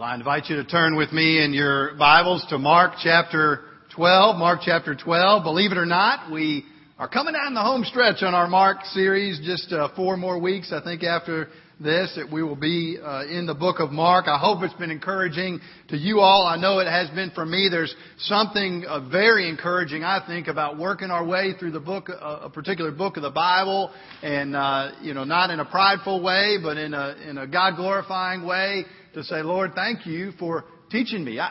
Well, I invite you to turn with me in your Bibles to Mark chapter 12. Mark chapter 12. Believe it or not, we are coming down the home stretch on our Mark series. Just uh, four more weeks, I think, after this, that we will be uh, in the book of Mark. I hope it's been encouraging to you all. I know it has been for me. There's something uh, very encouraging, I think, about working our way through the book, uh, a particular book of the Bible, and uh, you know, not in a prideful way, but in a in a God glorifying way to say, Lord, thank you for teaching me. I,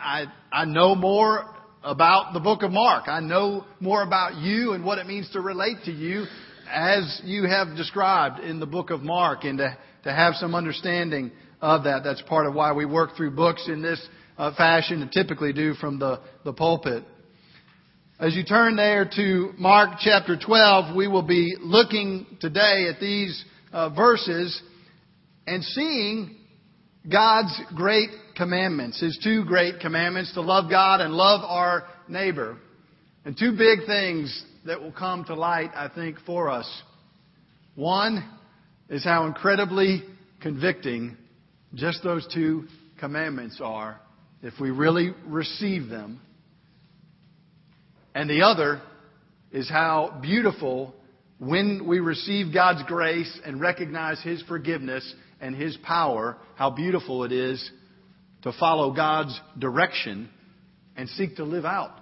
I, I know more about the book of Mark. I know more about you and what it means to relate to you as you have described in the book of Mark and to, to have some understanding of that. That's part of why we work through books in this uh, fashion and typically do from the, the pulpit. As you turn there to Mark chapter 12, we will be looking today at these uh, verses and seeing God's great commandments, His two great commandments to love God and love our neighbor. And two big things that will come to light, I think, for us. One is how incredibly convicting just those two commandments are if we really receive them. And the other is how beautiful when we receive God's grace and recognize His forgiveness and His power, how beautiful it is to follow God's direction and seek to live out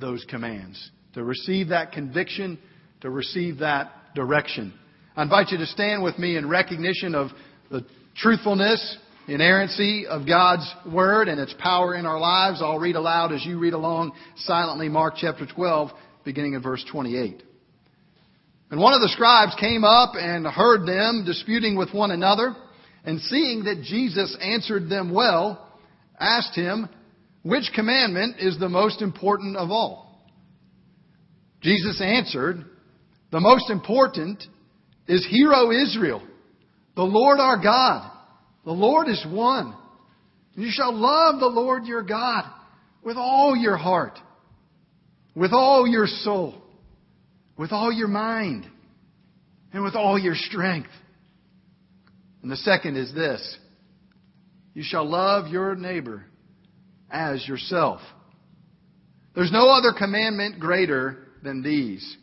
those commands, to receive that conviction, to receive that direction. I invite you to stand with me in recognition of the truthfulness, inerrancy of God's Word and its power in our lives. I'll read aloud as you read along silently Mark chapter 12, beginning in verse 28. And one of the scribes came up and heard them disputing with one another. And seeing that Jesus answered them well, asked him, Which commandment is the most important of all? Jesus answered, The most important is Hear, O Israel, the Lord our God. The Lord is one. You shall love the Lord your God with all your heart, with all your soul, with all your mind, and with all your strength. And the second is this you shall love your neighbor as yourself. There's no other commandment greater than these.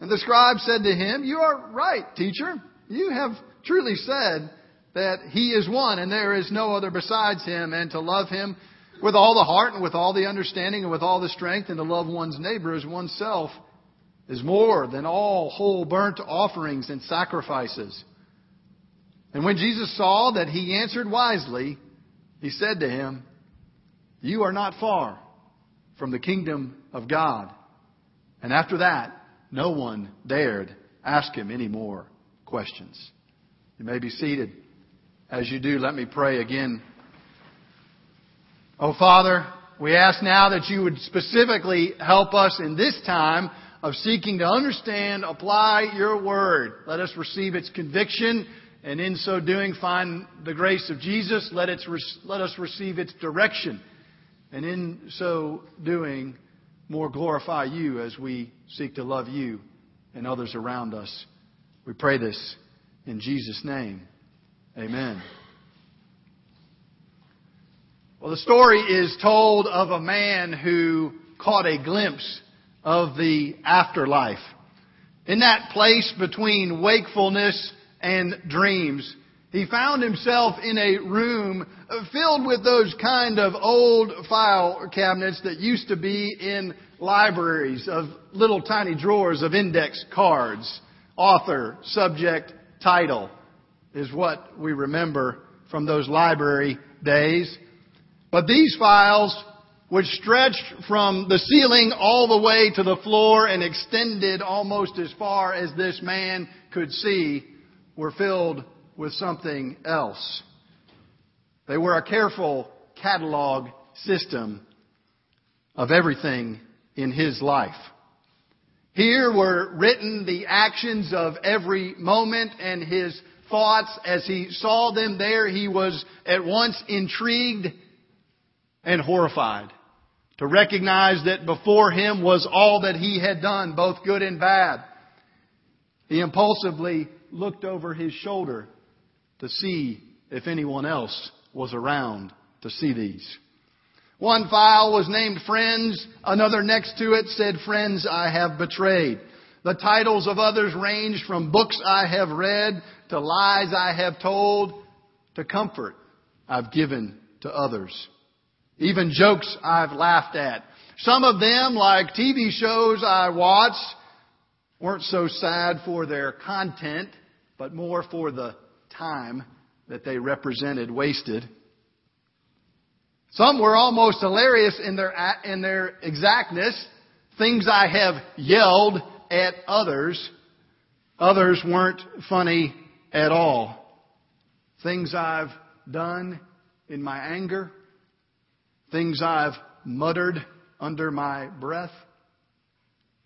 And the scribe said to him, You are right, teacher. You have truly said that he is one and there is no other besides him, and to love him with all the heart and with all the understanding and with all the strength, and to love one's neighbor as oneself is more than all whole burnt offerings and sacrifices. And when Jesus saw that he answered wisely, he said to him, You are not far from the kingdom of God. And after that, no one dared ask him any more questions. You may be seated. As you do, let me pray again. Oh, Father, we ask now that you would specifically help us in this time of seeking to understand, apply your word. Let us receive its conviction and in so doing find the grace of Jesus. Let, it, let us receive its direction, and in so doing more glorify you as we seek to love you and others around us. We pray this in Jesus' name. Amen. Well, the story is told of a man who caught a glimpse of the afterlife. In that place between wakefulness and dreams. He found himself in a room filled with those kind of old file cabinets that used to be in libraries of little tiny drawers of index cards. Author, subject, title is what we remember from those library days. But these files, which stretched from the ceiling all the way to the floor and extended almost as far as this man could see, were filled with something else. They were a careful catalog system of everything in his life. Here were written the actions of every moment and his thoughts as he saw them there. He was at once intrigued and horrified to recognize that before him was all that he had done, both good and bad. He impulsively looked over his shoulder to see if anyone else was around to see these. One file was named Friends. Another next to it said Friends I have betrayed. The titles of others ranged from books I have read to lies I have told to comfort I've given to others. Even jokes I've laughed at. Some of them, like TV shows I watched, weren't so sad for their content, but more for the time that they represented wasted. Some were almost hilarious in their, in their exactness. Things I have yelled at others. Others weren't funny at all. Things I've done in my anger. Things I've muttered under my breath.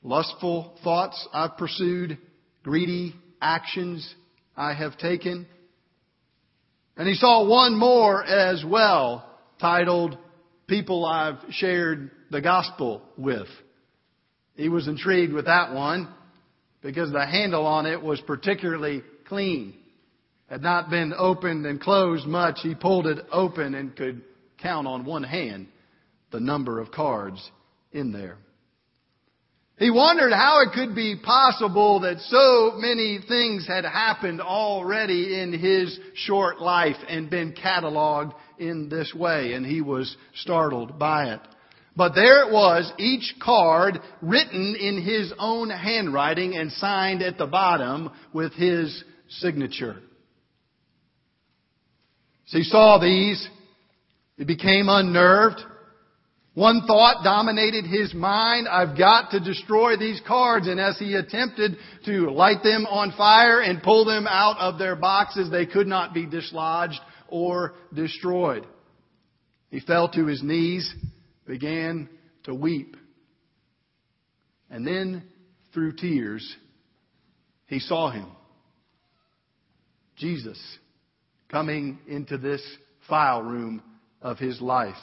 Lustful thoughts I've pursued. Greedy actions I have taken. And he saw one more as well titled People I've Shared the Gospel With. He was intrigued with that one because the handle on it was particularly clean. Had not been opened and closed much. He pulled it open and could count on one hand the number of cards in there. He wondered how it could be possible that so many things had happened already in his short life and been cataloged in this way, and he was startled by it. But there it was, each card written in his own handwriting and signed at the bottom with his signature. As he saw these, he became unnerved. One thought dominated his mind. I've got to destroy these cards. And as he attempted to light them on fire and pull them out of their boxes, they could not be dislodged or destroyed. He fell to his knees, began to weep. And then, through tears, he saw him. Jesus coming into this file room of his life.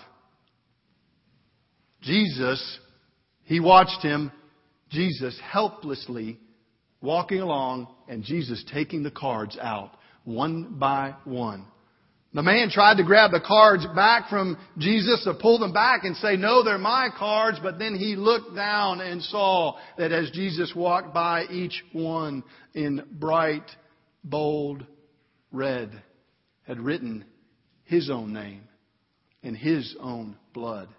Jesus, he watched him, Jesus helplessly walking along and Jesus taking the cards out one by one. The man tried to grab the cards back from Jesus to pull them back and say, no, they're my cards. But then he looked down and saw that as Jesus walked by each one in bright, bold red had written his own name in his own blood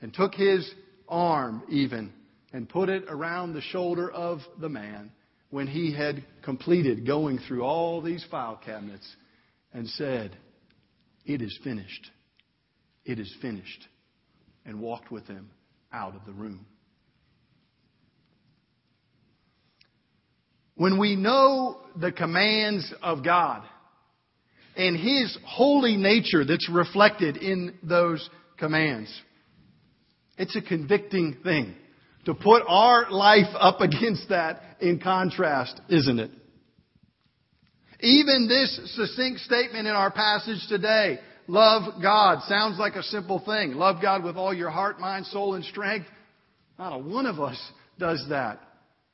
and took his arm even and put it around the shoulder of the man when he had completed going through all these file cabinets and said, It is finished. It is finished. And walked with him out of the room. When we know the commands of God and His holy nature that's reflected in those commands, it's a convicting thing to put our life up against that in contrast, isn't it? Even this succinct statement in our passage today, love God, sounds like a simple thing. Love God with all your heart, mind, soul, and strength. Not a one of us does that.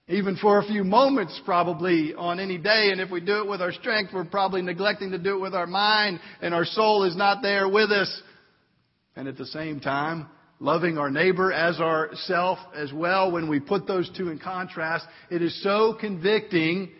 Even for a few moments, probably on any day. And if we do it with our strength, we're probably neglecting to do it with our mind, and our soul is not there with us. And at the same time, loving our neighbor as ourself as well, when we put those two in contrast, it is so convicting.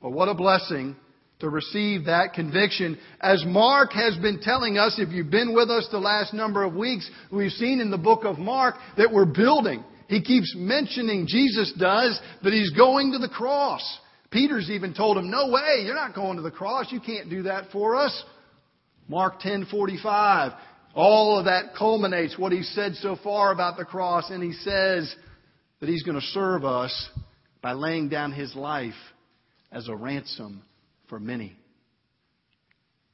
But what a blessing to receive that conviction. As Mark has been telling us, if you've been with us the last number of weeks, we've seen in the book of Mark that we're building. He keeps mentioning, Jesus does, that he's going to the cross. Peter's even told him, no way, you're not going to the cross. You can't do that for us. Mark 10:45 all of that culminates what he said so far about the cross, and he says that he's going to serve us by laying down his life as a ransom for many.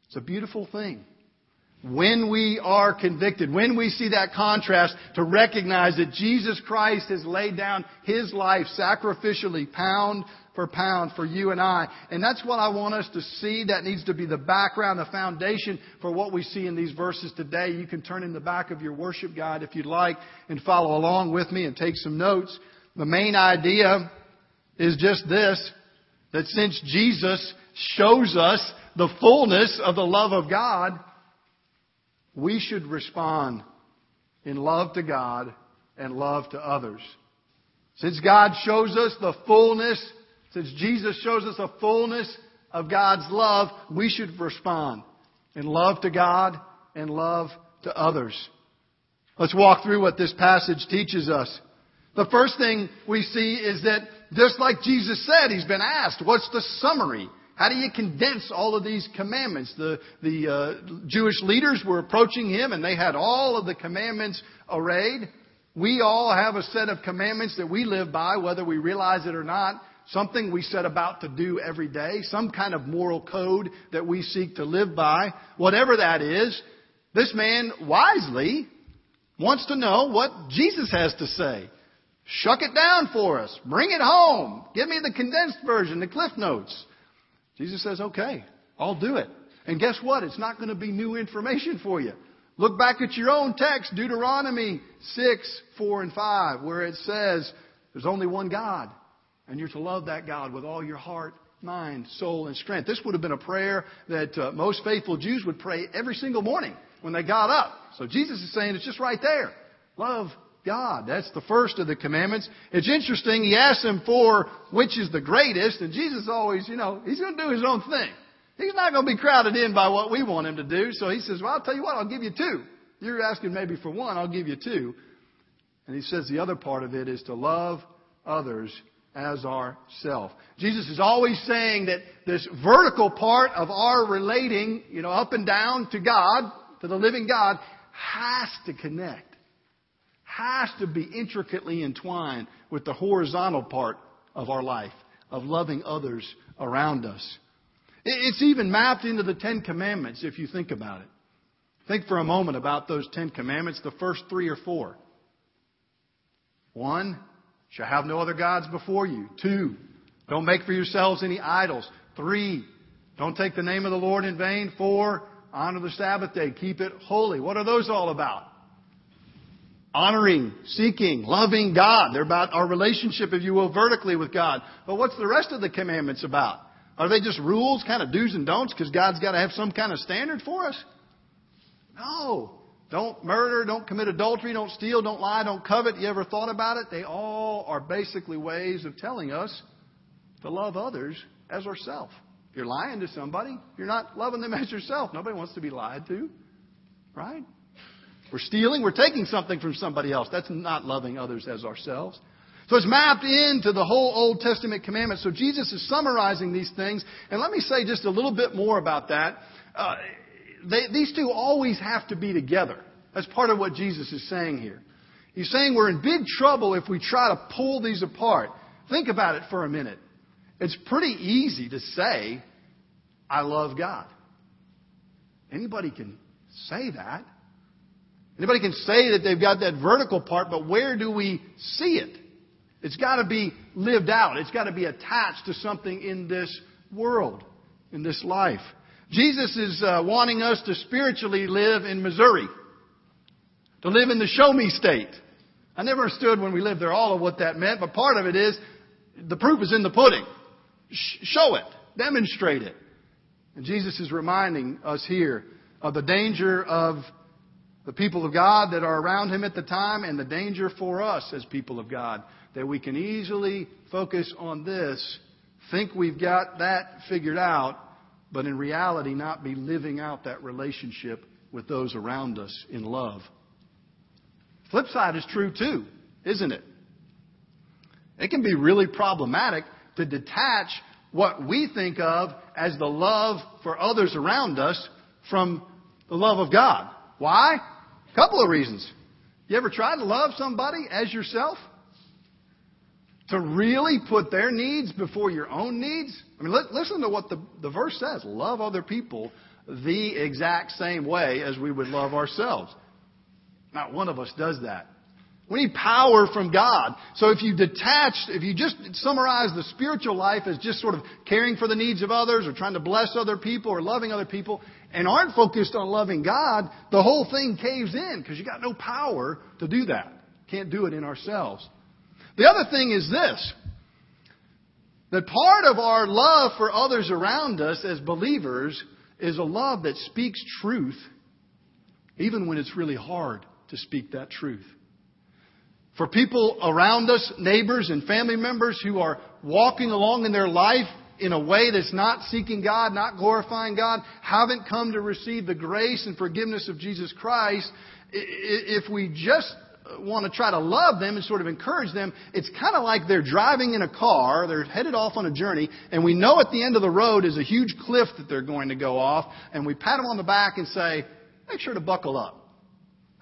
It's a beautiful thing. When we are convicted, when we see that contrast, to recognize that Jesus Christ has laid down His life sacrificially, pound for pound for you and I. And that's what I want us to see. That needs to be the background, the foundation for what we see in these verses today. You can turn in the back of your worship guide if you'd like and follow along with me and take some notes. The main idea is just this, that since Jesus shows us the fullness of the love of God, we should respond in love to God and love to others. Since God shows us the fullness, since Jesus shows us a fullness of God's love, we should respond in love to God and love to others. Let's walk through what this passage teaches us. The first thing we see is that just like Jesus said, he's been asked, what's the summary? How do you condense all of these commandments? The, the uh, Jewish leaders were approaching him and they had all of the commandments arrayed. We all have a set of commandments that we live by, whether we realize it or not. Something we set about to do every day. Some kind of moral code that we seek to live by. Whatever that is, this man wisely wants to know what Jesus has to say. Shuck it down for us. Bring it home. Give me the condensed version, the cliff notes. Jesus says, okay, I'll do it. And guess what? It's not going to be new information for you. Look back at your own text, Deuteronomy 6, 4, and 5, where it says there's only one God, and you're to love that God with all your heart, mind, soul, and strength. This would have been a prayer that uh, most faithful Jews would pray every single morning when they got up. So Jesus is saying it's just right there. Love God. That's the first of the commandments. It's interesting. He asks them for which is the greatest, and Jesus always, you know, he's going to do his own thing. He's not going to be crowded in by what we want him to do. So he says, well, I'll tell you what, I'll give you two. You're asking maybe for one, I'll give you two. And he says the other part of it is to love others as ourself. Jesus is always saying that this vertical part of our relating, you know, up and down to God, to the living God, has to connect has to be intricately entwined with the horizontal part of our life, of loving others around us. It's even mapped into the Ten Commandments if you think about it. Think for a moment about those Ten Commandments, the first three or four. One, shall have no other gods before you. Two, don't make for yourselves any idols. Three, don't take the name of the Lord in vain. Four, honor the Sabbath day. Keep it holy. What are those all about? honoring, seeking, loving God. They're about our relationship, if you will, vertically with God. But what's the rest of the commandments about? Are they just rules, kind of do's and don'ts, because God's got to have some kind of standard for us? No. Don't murder, don't commit adultery, don't steal, don't lie, don't covet. You ever thought about it? They all are basically ways of telling us to love others as ourselves. If you're lying to somebody, you're not loving them as yourself. Nobody wants to be lied to, right? We're stealing, we're taking something from somebody else. That's not loving others as ourselves. So it's mapped into the whole Old Testament commandment. So Jesus is summarizing these things. And let me say just a little bit more about that. Uh, they, these two always have to be together. That's part of what Jesus is saying here. He's saying we're in big trouble if we try to pull these apart. Think about it for a minute. It's pretty easy to say, I love God. Anybody can say that. Anybody can say that they've got that vertical part, but where do we see it? It's got to be lived out. It's got to be attached to something in this world, in this life. Jesus is uh, wanting us to spiritually live in Missouri, to live in the show me state. I never understood when we lived there all of what that meant, but part of it is the proof is in the pudding. Sh- show it, demonstrate it. And Jesus is reminding us here of the danger of the people of God that are around him at the time and the danger for us as people of God that we can easily focus on this, think we've got that figured out, but in reality not be living out that relationship with those around us in love. Flip side is true too, isn't it? It can be really problematic to detach what we think of as the love for others around us from the love of God. Why? A couple of reasons. You ever tried to love somebody as yourself? To really put their needs before your own needs? I mean, listen to what the, the verse says. Love other people the exact same way as we would love ourselves. Not one of us does that. We need power from God. So if you detach, if you just summarize the spiritual life as just sort of caring for the needs of others or trying to bless other people or loving other people and aren't focused on loving God, the whole thing caves in because you got no power to do that. Can't do it in ourselves. The other thing is this. That part of our love for others around us as believers is a love that speaks truth even when it's really hard to speak that truth. For people around us, neighbors and family members who are walking along in their life in a way that's not seeking God, not glorifying God, haven't come to receive the grace and forgiveness of Jesus Christ, if we just want to try to love them and sort of encourage them, it's kind of like they're driving in a car, they're headed off on a journey, and we know at the end of the road is a huge cliff that they're going to go off, and we pat them on the back and say, make sure to buckle up.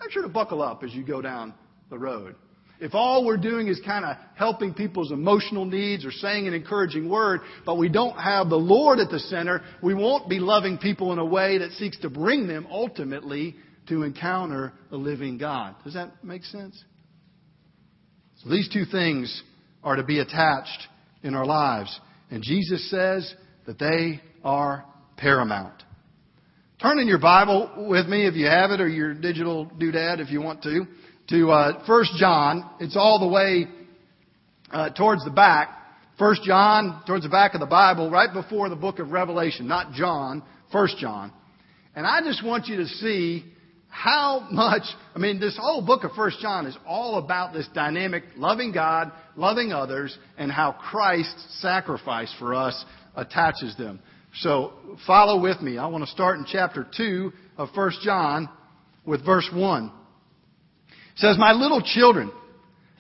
Make sure to buckle up as you go down the road. If all we're doing is kind of helping people's emotional needs or saying an encouraging word, but we don't have the Lord at the center, we won't be loving people in a way that seeks to bring them ultimately to encounter the living God. Does that make sense? So these two things are to be attached in our lives. And Jesus says that they are paramount. Turn in your Bible with me if you have it or your digital doodad if you want to to uh, 1 John. It's all the way uh, towards the back. 1 John, towards the back of the Bible, right before the book of Revelation. Not John, 1 John. And I just want you to see how much, I mean, this whole book of 1 John is all about this dynamic loving God, loving others, and how Christ's sacrifice for us attaches them. So follow with me. I want to start in chapter 2 of 1 John with verse 1 it says, My little children,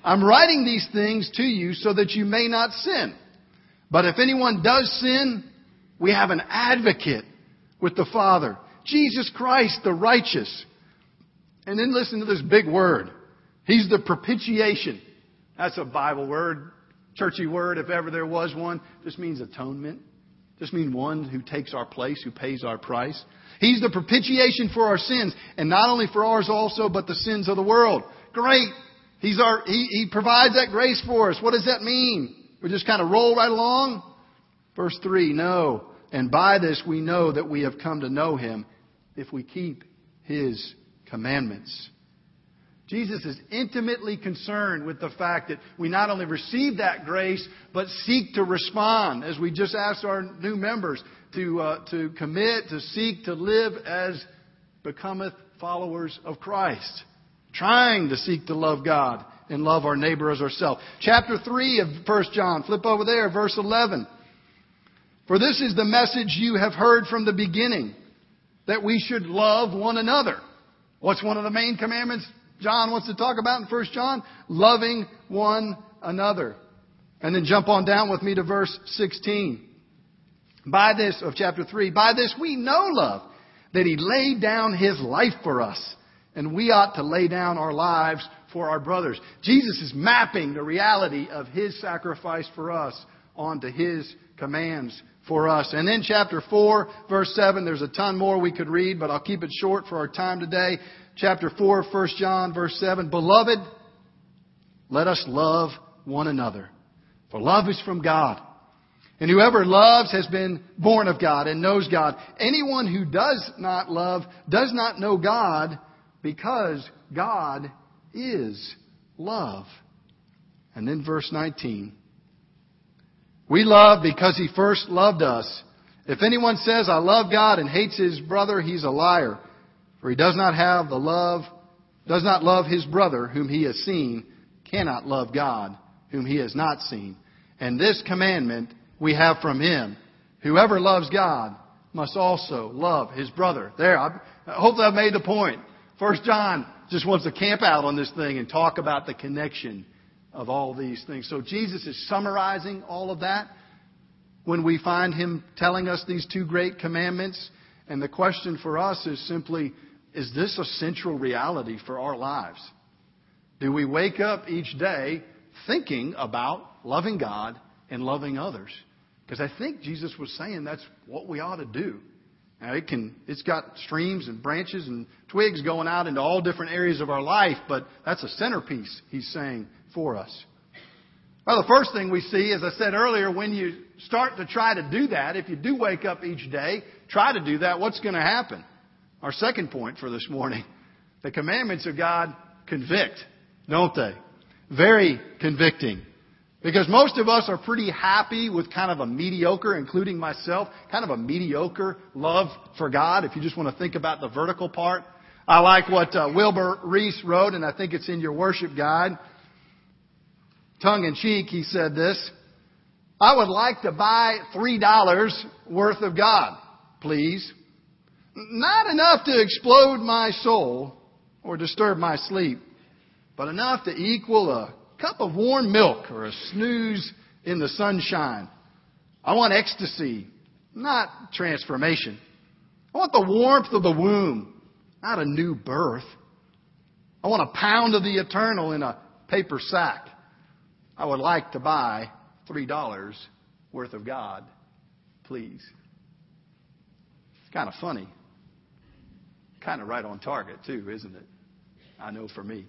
I'm writing these things to you so that you may not sin. But if anyone does sin, we have an advocate with the Father, Jesus Christ the righteous. And then listen to this big word. He's the propitiation. That's a Bible word, churchy word if ever there was one. Just means atonement. Just means one who takes our place, who pays our price. He's the propitiation for our sins, and not only for ours also, but the sins of the world. Great. He's our, he, he provides that grace for us. What does that mean? We just kind of roll right along? Verse 3, no. And by this we know that we have come to know him if we keep his commandments. Jesus is intimately concerned with the fact that we not only receive that grace, but seek to respond, as we just asked our new members, to, uh, to commit, to seek to live as becometh followers of Christ. Trying to seek to love God and love our neighbor as ourselves. Chapter 3 of 1 John, flip over there, verse 11. For this is the message you have heard from the beginning, that we should love one another. What's one of the main commandments John wants to talk about in 1 John? Loving one another. And then jump on down with me to verse 16. By this, of chapter 3, by this we know love, that he laid down his life for us, and we ought to lay down our lives for our brothers. Jesus is mapping the reality of his sacrifice for us onto his commands for us. And then chapter 4, verse 7, there's a ton more we could read, but I'll keep it short for our time today. Chapter 4, 1 John, verse 7, Beloved, let us love one another, for love is from God. And whoever loves has been born of God and knows God. Anyone who does not love does not know God because God is love. And then verse 19. We love because he first loved us. If anyone says, I love God and hates his brother, he's a liar. For he does not have the love, does not love his brother whom he has seen, cannot love God whom he has not seen. And this commandment we have from him. Whoever loves God must also love his brother. There, I, hopefully I've made the point. First John just wants to camp out on this thing and talk about the connection of all these things. So Jesus is summarizing all of that when we find him telling us these two great commandments. And the question for us is simply, is this a central reality for our lives? Do we wake up each day thinking about loving God and loving others? Because I think Jesus was saying that's what we ought to do. Now it can, it's got streams and branches and twigs going out into all different areas of our life, but that's a centerpiece, he's saying, for us. Well, the first thing we see, as I said earlier, when you start to try to do that, if you do wake up each day, try to do that, what's going to happen? Our second point for this morning. The commandments of God convict, don't they? Very convicting. Because most of us are pretty happy with kind of a mediocre, including myself, kind of a mediocre love for God, if you just want to think about the vertical part. I like what uh, Wilbur Rees wrote, and I think it's in your worship guide. Tongue in cheek, he said this. I would like to buy three dollars worth of God, please. Not enough to explode my soul or disturb my sleep, but enough to equal a cup of warm milk or a snooze in the sunshine. I want ecstasy, not transformation. I want the warmth of the womb, not a new birth. I want a pound of the eternal in a paper sack. I would like to buy $3 worth of God, please. It's kind of funny. Kind of right on target, too, isn't it? I know for me.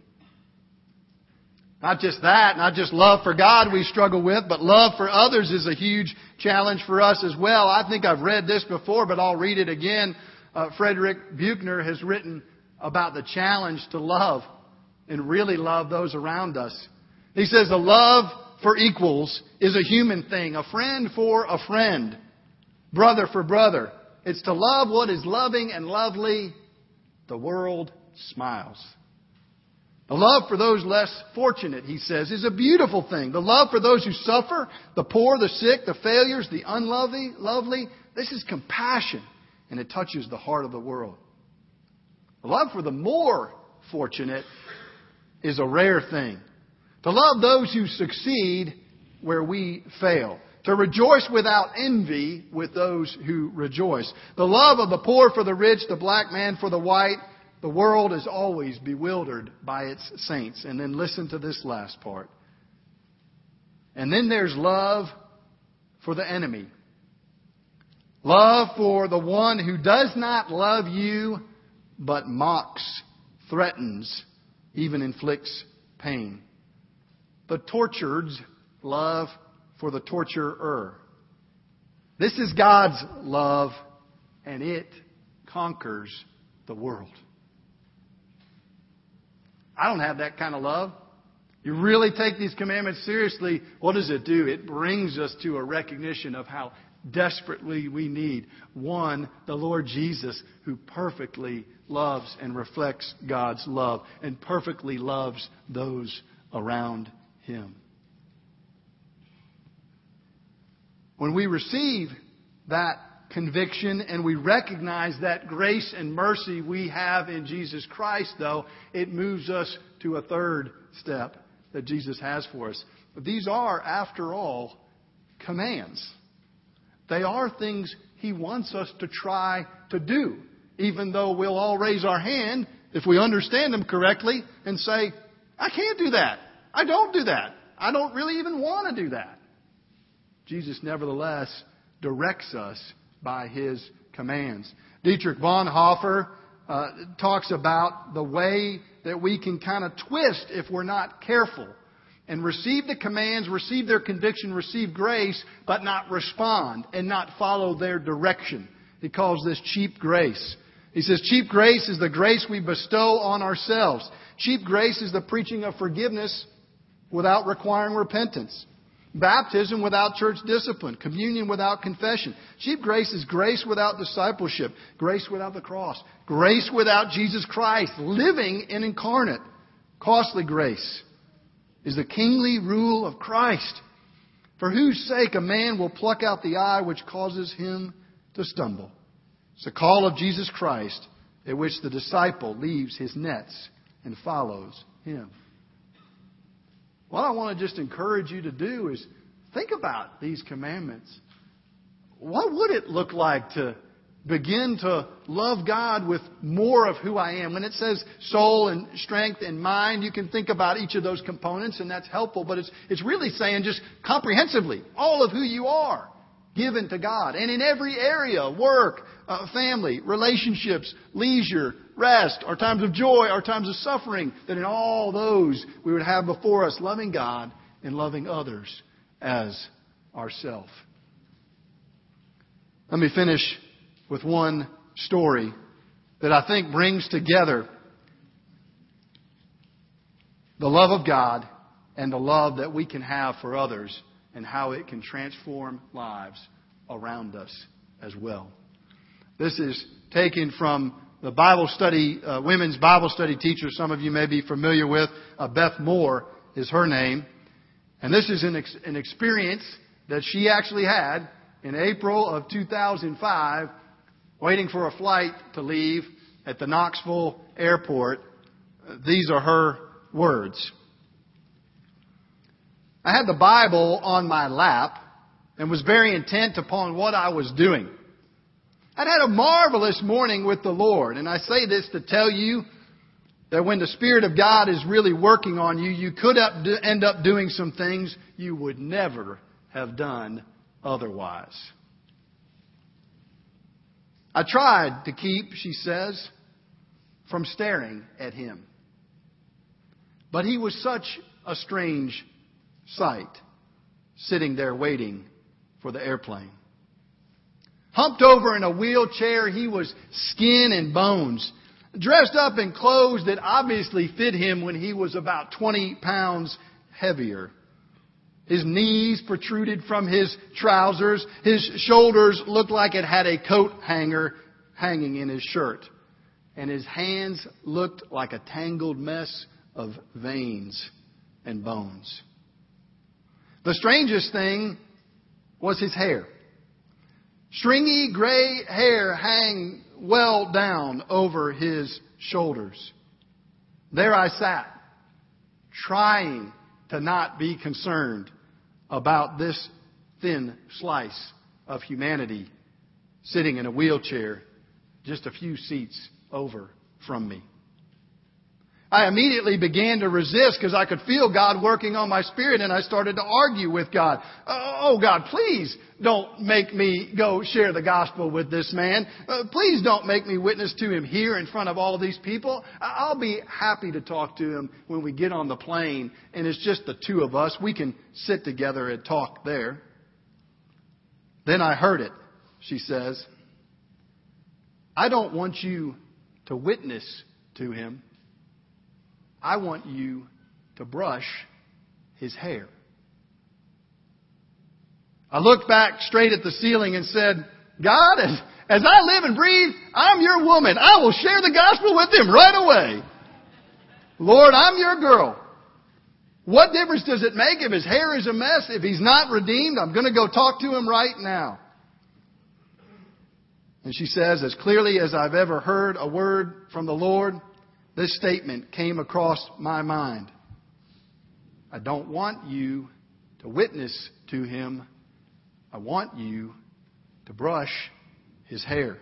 Not just that, not just love for God we struggle with, but love for others is a huge challenge for us as well. I think I've read this before, but I'll read it again uh, Frederick Buechner has written about the challenge to love and really love those around us. He says, a love for equals is a human thing, a friend for a friend, brother for brother. It's to love what is loving and lovely. The world smiles. The love for those less fortunate, he says, is a beautiful thing. The love for those who suffer, the poor, the sick, the failures, the unlovely, lovely, this is compassion and it touches the heart of the world. The love for the more fortunate is a rare thing. To love those who succeed where we fail. To rejoice without envy with those who rejoice. The love of the poor for the rich, the black man for the white. The world is always bewildered by its saints. And then listen to this last part. And then there's love for the enemy. Love for the one who does not love you, but mocks, threatens, even inflicts pain. The tortured's love for the torturer. This is God's love, and it conquers the world. I don't have that kind of love. You really take these commandments seriously, what does it do? It brings us to a recognition of how desperately we need. One, the Lord Jesus, who perfectly loves and reflects God's love and perfectly loves those around him. When we receive that conviction and we recognize that grace and mercy we have in Jesus Christ, though, it moves us to a third step that Jesus has for us. But these are, after all, commands. They are things He wants us to try to do, even though we'll all raise our hand if we understand them correctly and say, I can't do that. I don't do that. I don't really even want to do that. Jesus, nevertheless, directs us by His commands. Dietrich Bonhoeffer uh, talks about the way that we can kind of twist if we're not careful and receive the commands, receive their conviction, receive grace, but not respond and not follow their direction. He calls this cheap grace. He says, cheap grace is the grace we bestow on ourselves. Cheap grace is the preaching of forgiveness without requiring repentance. Baptism without church discipline. Communion without confession. Cheap grace is grace without discipleship. Grace without the cross. Grace without Jesus Christ living and incarnate. Costly grace is the kingly rule of Christ, for whose sake a man will pluck out the eye which causes him to stumble. It's the call of Jesus Christ at which the disciple leaves his nets and follows him. What I want to just encourage you to do is think about these commandments. What would it look like to begin to love God with more of who I am. When it says soul and strength and mind, you can think about each of those components and that's helpful, but it's, it's really saying just comprehensively all of who you are given to God. And in every area, work, uh, family, relationships, leisure, rest, our times of joy, our times of suffering, that in all those we would have before us loving God and loving others as ourself. Let me finish with one story that I think brings together the love of God and the love that we can have for others and how it can transform lives around us as well. This is taken from the Bible study, uh, women's Bible study teacher some of you may be familiar with. Uh, Beth Moore is her name. And this is an, ex- an experience that she actually had in April of 2005, waiting for a flight to leave at the Knoxville airport. These are her words. I had the Bible on my lap and was very intent upon what I was doing. I'd had a marvelous morning with the Lord, and I say this to tell you that when the Spirit of God is really working on you, you could end up doing some things you would never have done otherwise. I tried to keep, she says, from staring at him. But he was such a strange sight, sitting there waiting for the airplane. Humped over in a wheelchair, he was skin and bones, dressed up in clothes that obviously fit him when he was about 20 pounds heavier. His knees protruded from his trousers. His shoulders looked like it had a coat hanger hanging in his shirt. And his hands looked like a tangled mess of veins and bones. The strangest thing was his hair. Stringy gray hair hang well down over his shoulders. There I sat, trying to not be concerned about this thin slice of humanity sitting in a wheelchair just a few seats over from me. I immediately began to resist because I could feel God working on my spirit and I started to argue with God. Oh God, please don't make me go share the gospel with this man. Uh, please don't make me witness to him here in front of all these people. I'll be happy to talk to him when we get on the plane and it's just the two of us. We can sit together and talk there. Then I heard it, she says. I don't want you to witness to him. I want you to brush his hair. I looked back straight at the ceiling and said, God, as, as I live and breathe, I'm your woman. I will share the gospel with him right away. Lord, I'm your girl. What difference does it make if his hair is a mess? If he's not redeemed, I'm going to go talk to him right now. And she says, as clearly as I've ever heard a word from the Lord, this statement came across my mind. I don't want you to witness to him. I want you to brush his hair.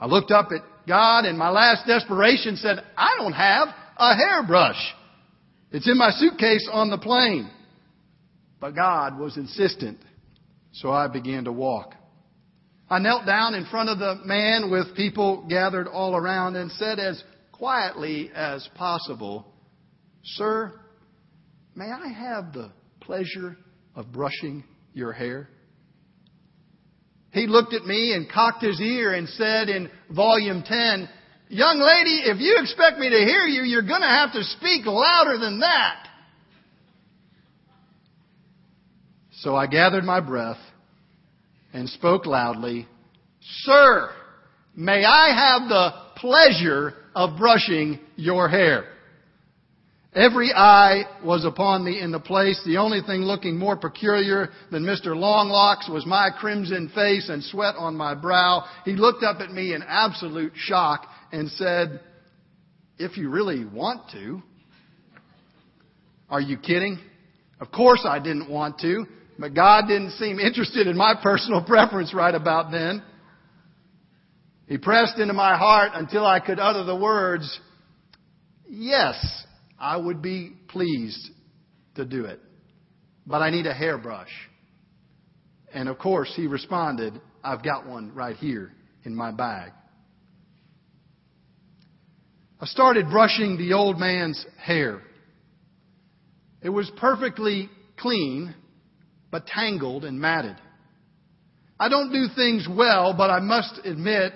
I looked up at God in my last desperation said, I don't have a hairbrush. It's in my suitcase on the plane. But God was insistent, so I began to walk. I knelt down in front of the man with people gathered all around and said as quietly as possible, Sir, may I have the pleasure of brushing your hair? He looked at me and cocked his ear and said in volume 10, Young lady, if you expect me to hear you, you're going to have to speak louder than that. So I gathered my breath and spoke loudly, Sir, may I have the pleasure of brushing your hair? Every eye was upon me in the place. The only thing looking more peculiar than Mr. Longlocks was my crimson face and sweat on my brow. He looked up at me in absolute shock and said, If you really want to. Are you kidding? Of course I didn't want to. But God didn't seem interested in my personal preference right about then. He pressed into my heart until I could utter the words, Yes, I would be pleased to do it. But I need a hairbrush. And of course, he responded, I've got one right here in my bag. I started brushing the old man's hair. It was perfectly clean but tangled and matted. I don't do things well, but I must admit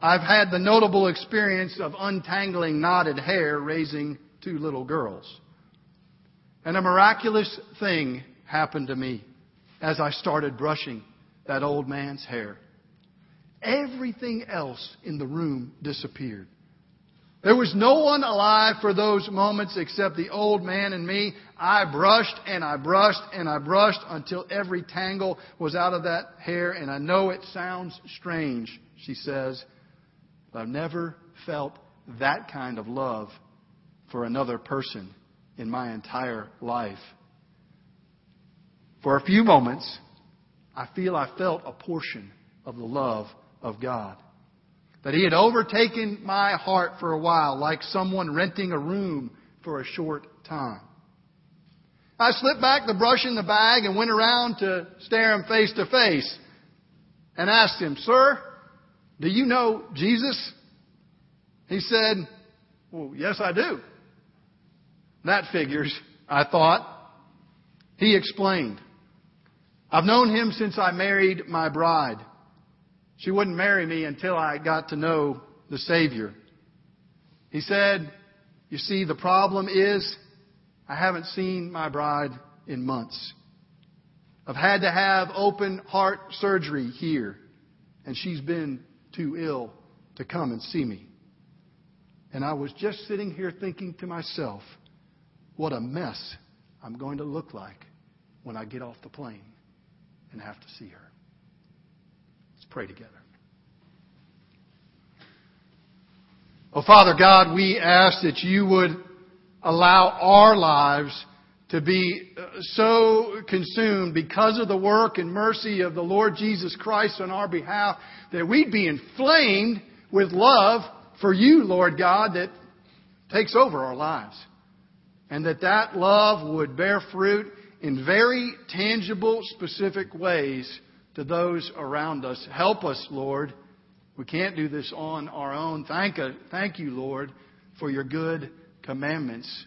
I've had the notable experience of untangling knotted hair raising two little girls. And a miraculous thing happened to me as I started brushing that old man's hair. everything else in the room disappeared. There was no one alive for those moments except the old man and me. I brushed and I brushed and I brushed until every tangle was out of that hair. And I know it sounds strange, she says, but I've never felt that kind of love for another person in my entire life. For a few moments, I feel I felt a portion of the love of God. That He had overtaken my heart for a while, like someone renting a room for a short time. I slipped back the brush in the bag and went around to stare him face to face and asked him, Sir, do you know Jesus? He said, Well, yes, I do. That figures, I thought. He explained, I've known him since I married my bride. She wouldn't marry me until I got to know the Savior. He said, You see, the problem is I haven't seen my bride in months. I've had to have open heart surgery here, and she's been too ill to come and see me. And I was just sitting here thinking to myself, what a mess I'm going to look like when I get off the plane and have to see her. Let's pray together. Oh, Father God, we ask that you would allow our lives to be uh, so consumed because of the work and mercy of the Lord Jesus Christ on our behalf that we'd be inflamed with love for you, Lord God, that takes over our lives. And that that love would bear fruit in very tangible, specific ways to those around us. Help us, Lord. We can't do this on our own. Thank, uh, thank you, Lord, for your good commandments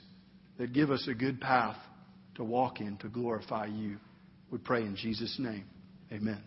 that give us a good path to walk in to glorify you. We pray in Jesus' name. Amen.